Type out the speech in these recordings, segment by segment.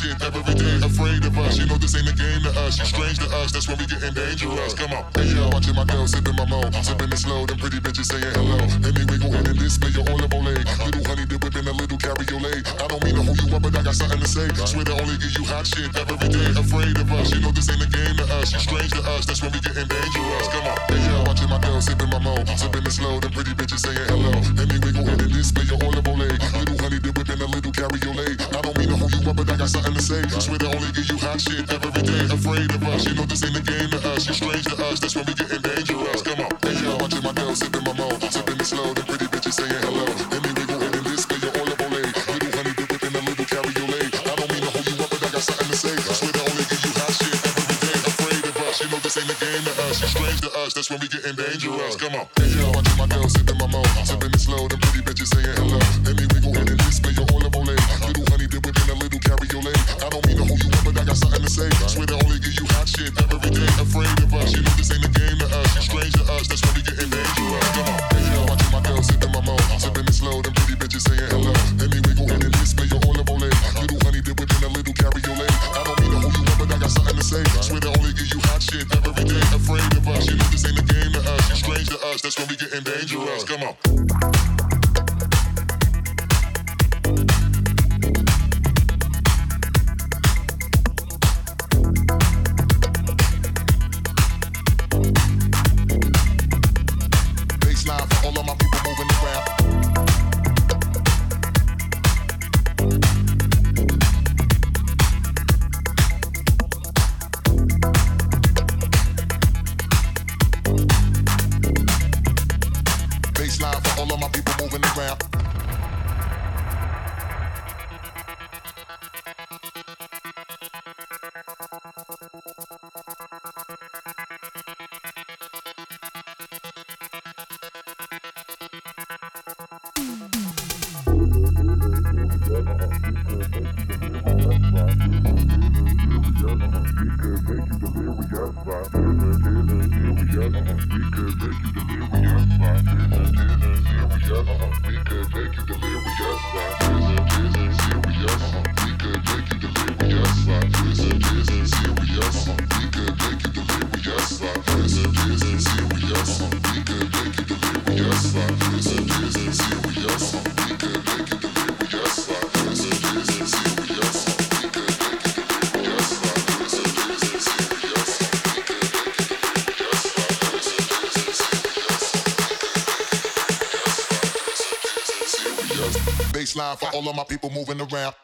shit every day, afraid of us. You know this ain't a game to us. You strange to us, that's when we get dangerous. slow. The pretty bitches saying hello. Let me wiggle in this cause you're all up on late. Little honey dip within a little cabriolet. I don't mean to hold you up, but I got something to say. I swear to only give you hot shit every day. Afraid of us, you know this ain't a game to us. You're strange to us, that's when we getting dangerous. Come on. Hey yo, I get my girl sipping my mo. Sipping it slow. The pretty bitches saying hello. Let me wiggle in this cause you're For all of my people moving around.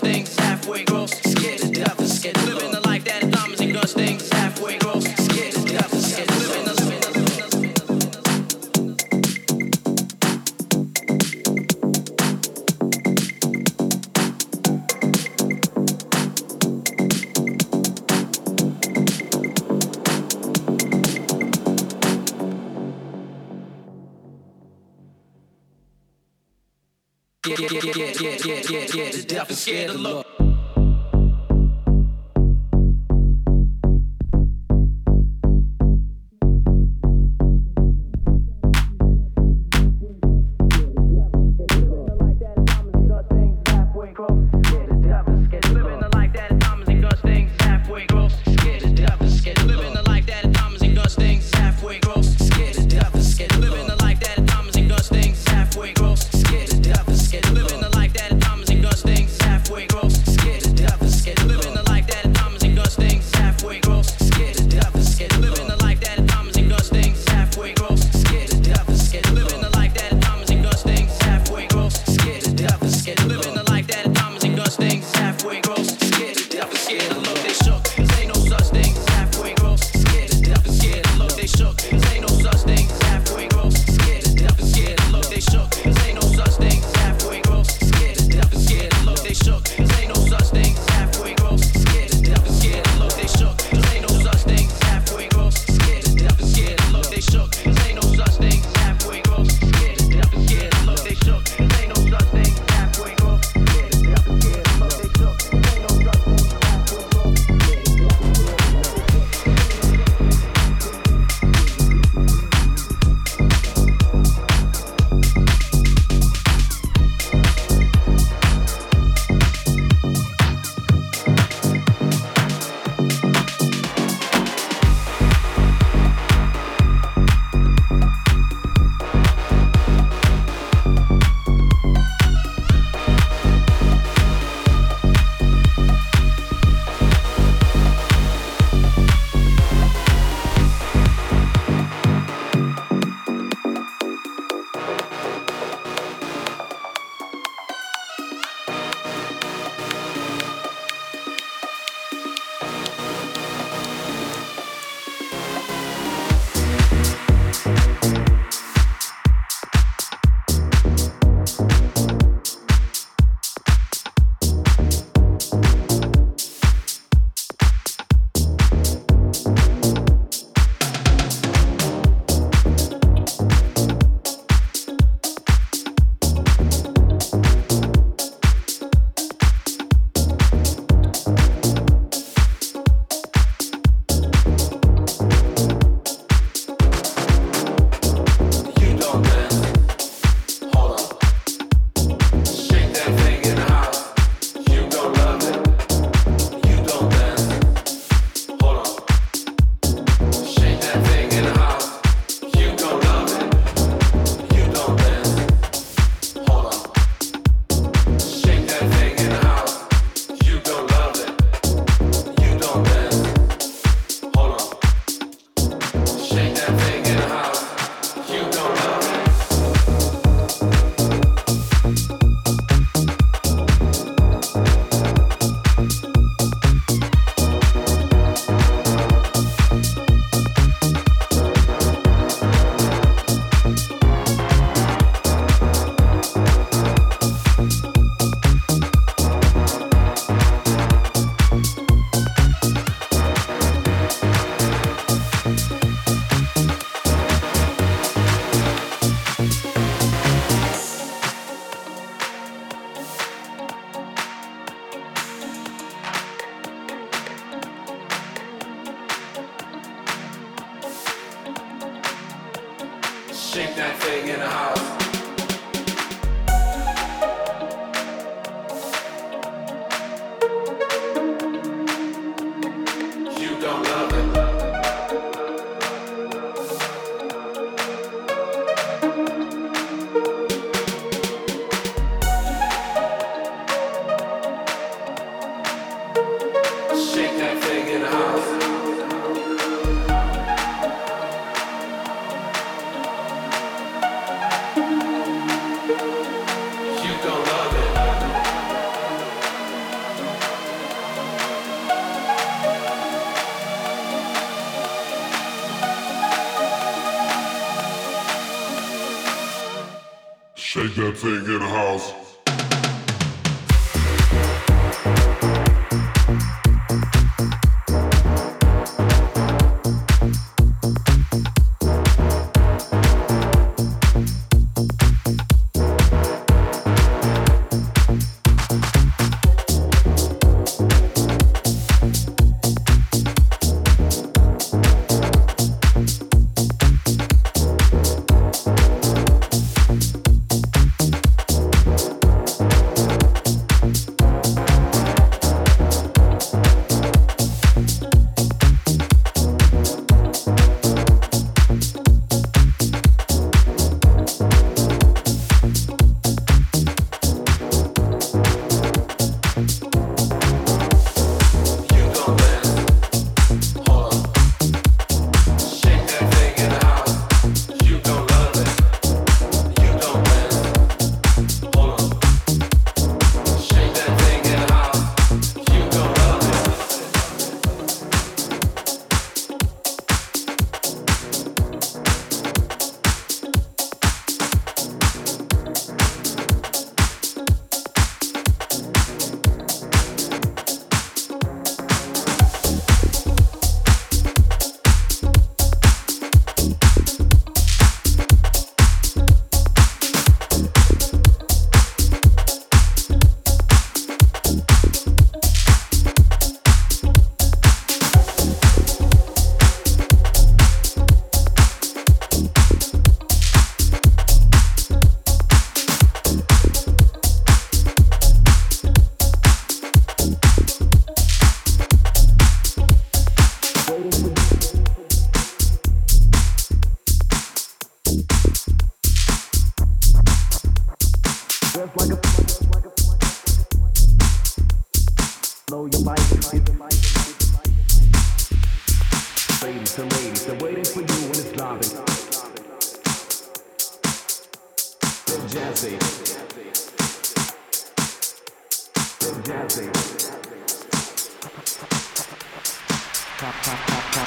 Scared halfway look. Gross, scared to death,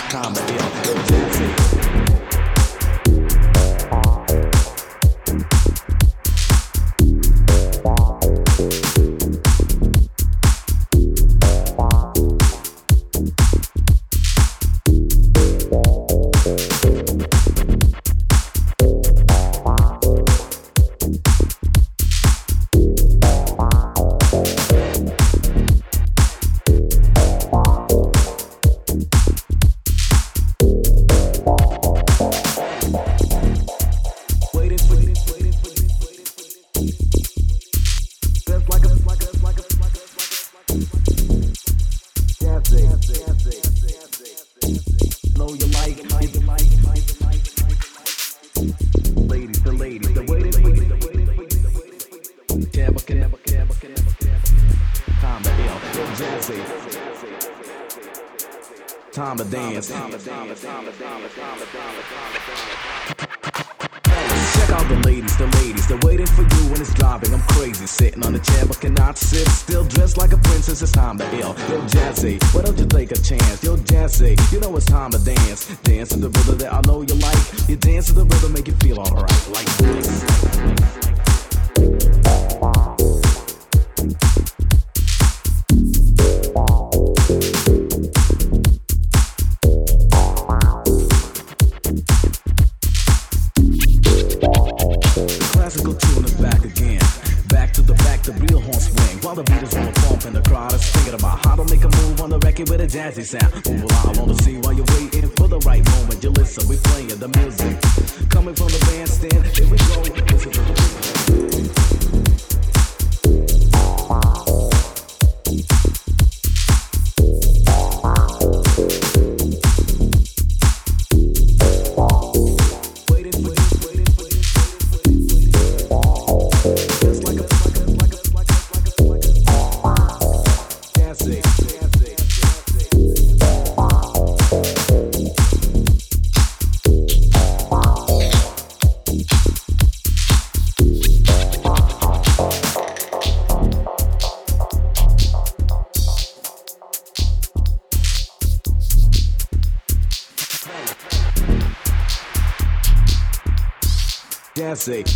Comedy, I'm of dancing. time to ill. Yo, Jesse, why don't you take a chance? Yo, Jesse, you know it's time to dance. Dance to the rhythm that I know you like. You dance to the rhythm, make you feel alright. Like the music. Coming from the bandstand, here we go say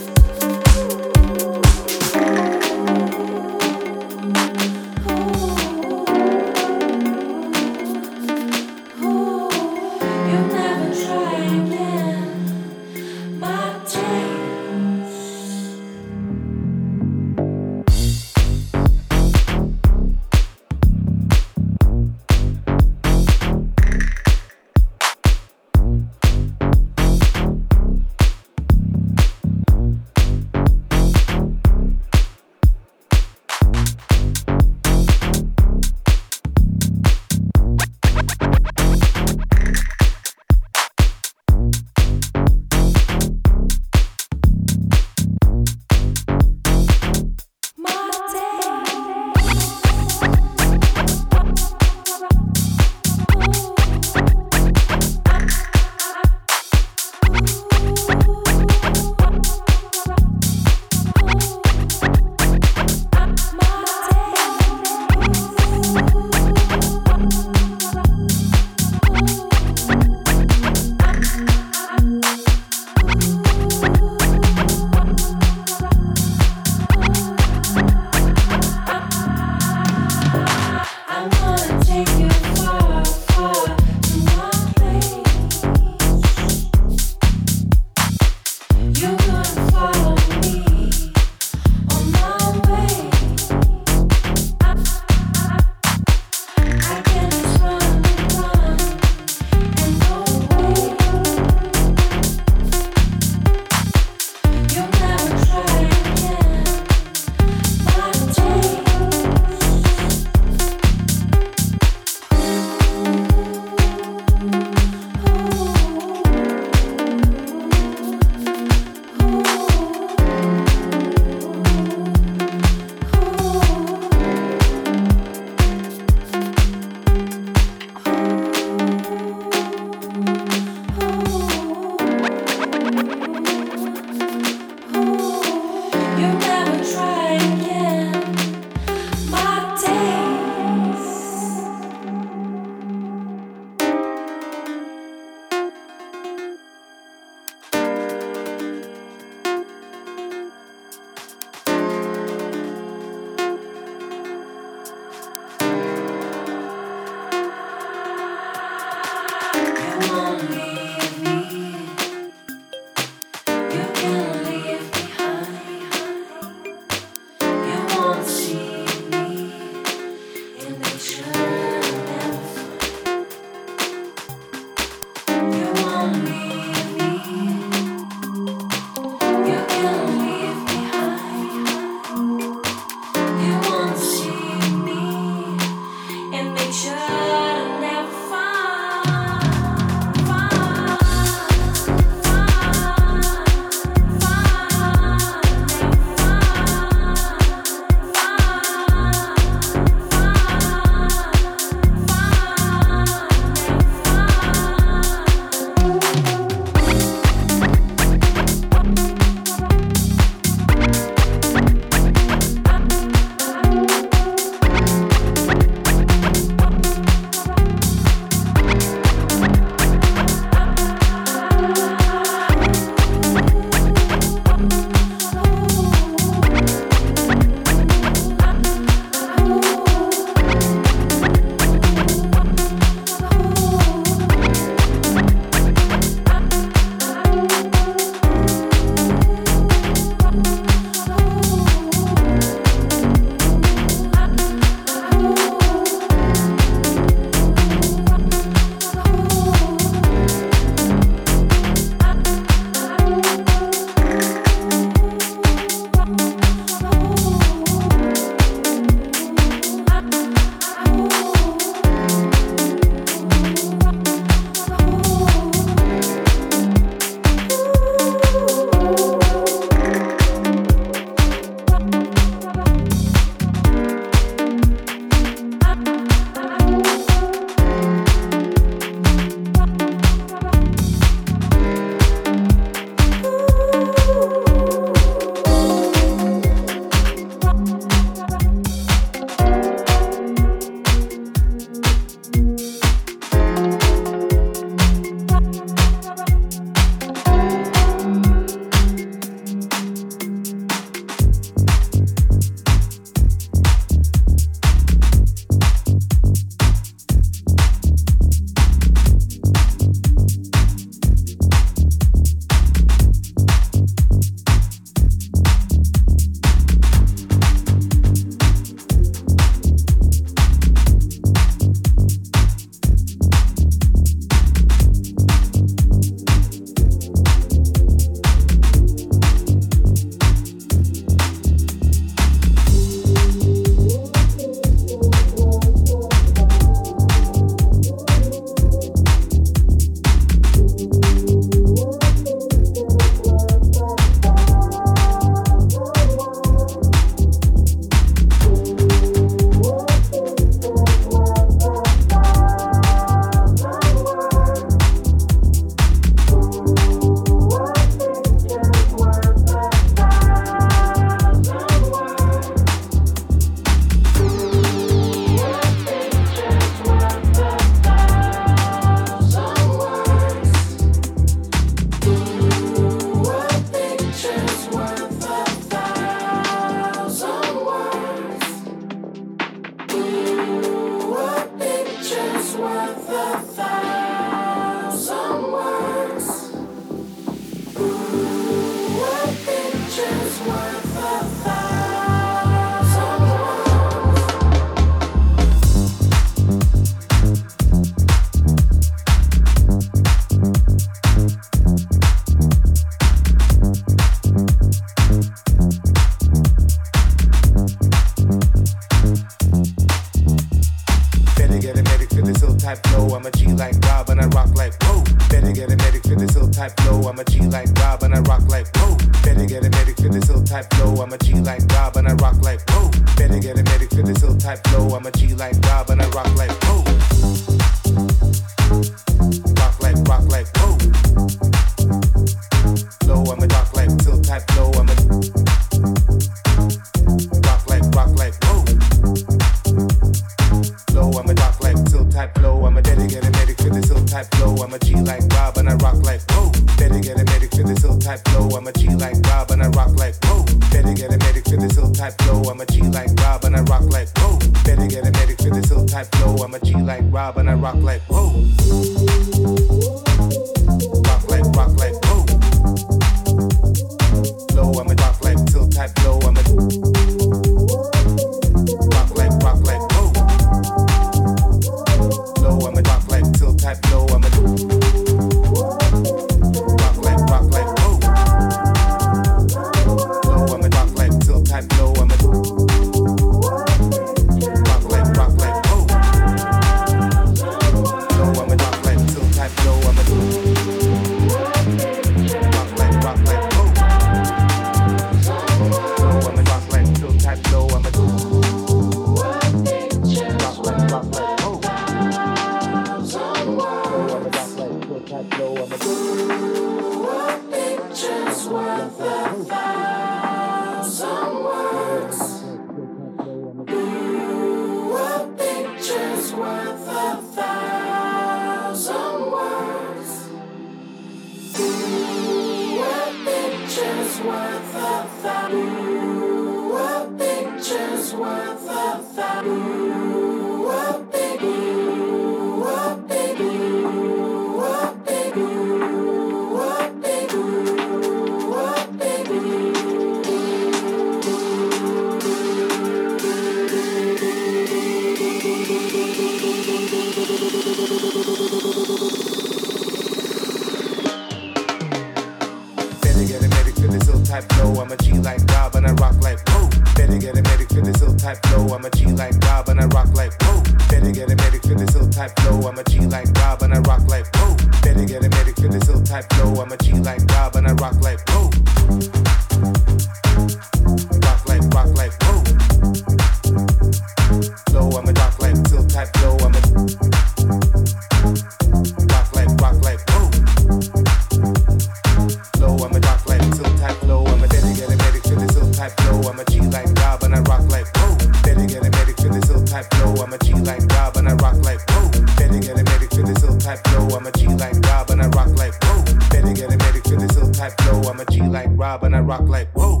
type flow. I'm a G like Rob and I rock like whoa. Better get a medic for this ill type flow. I'm a G like Rob and I rock like whoa.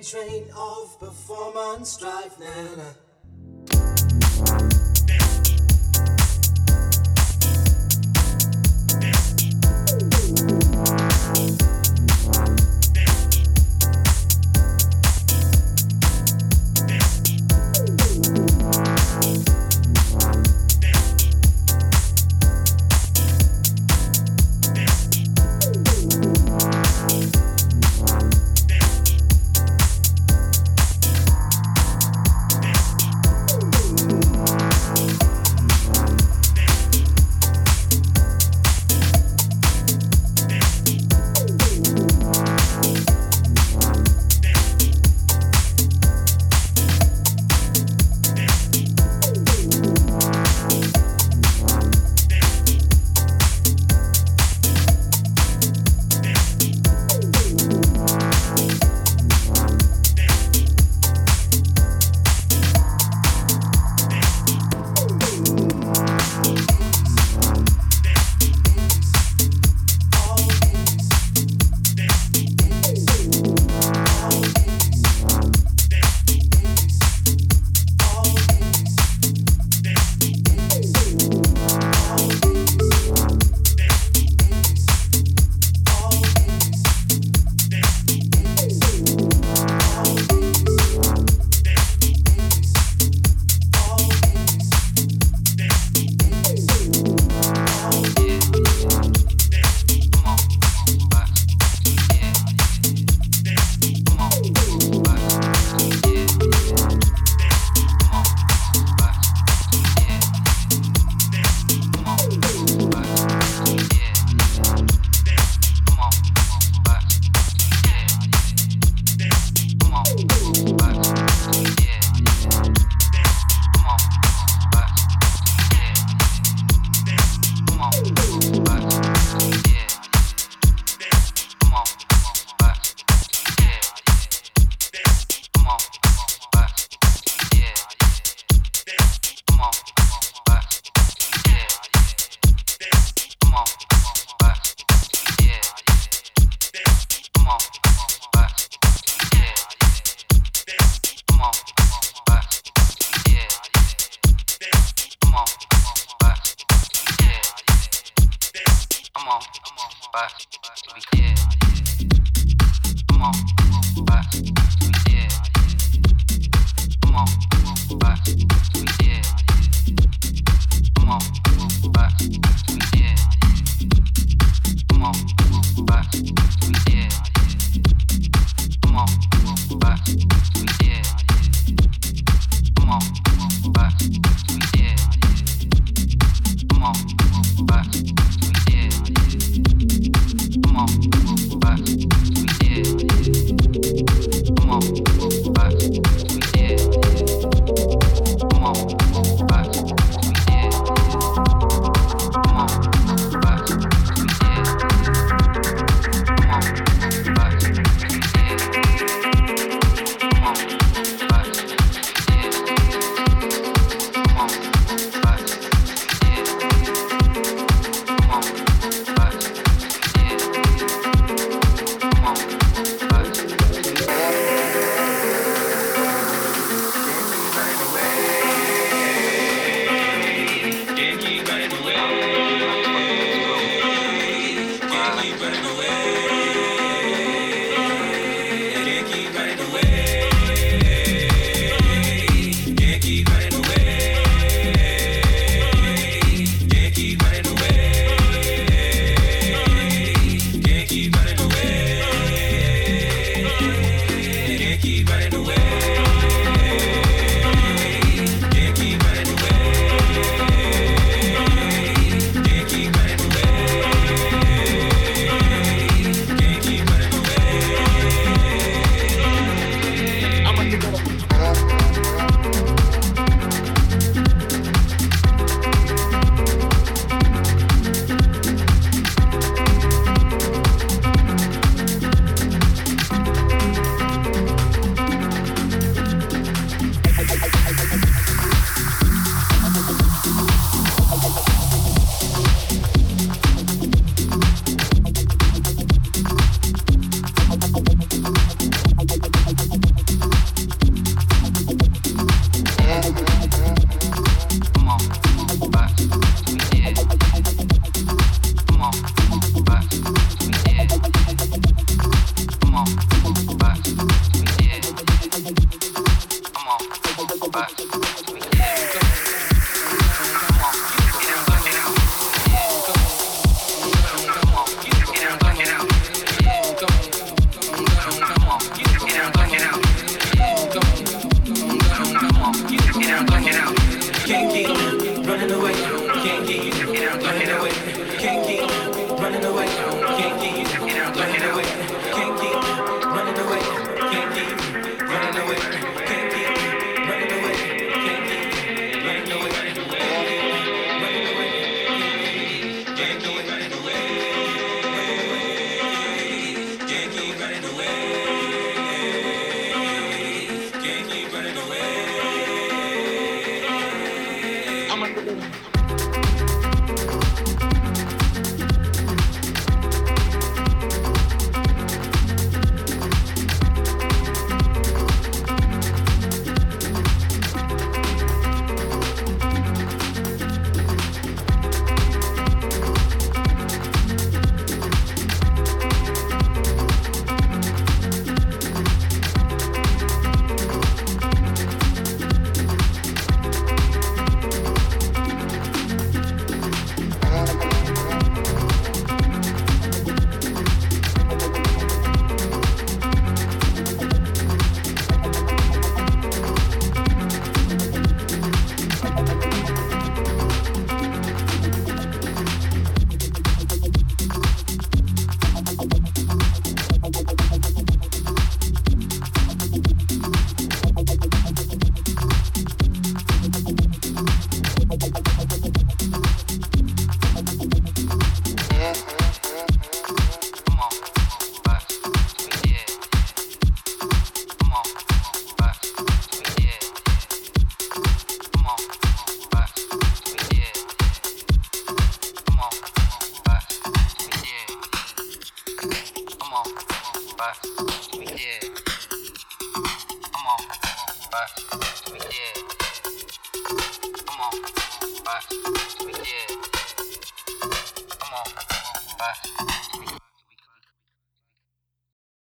Train of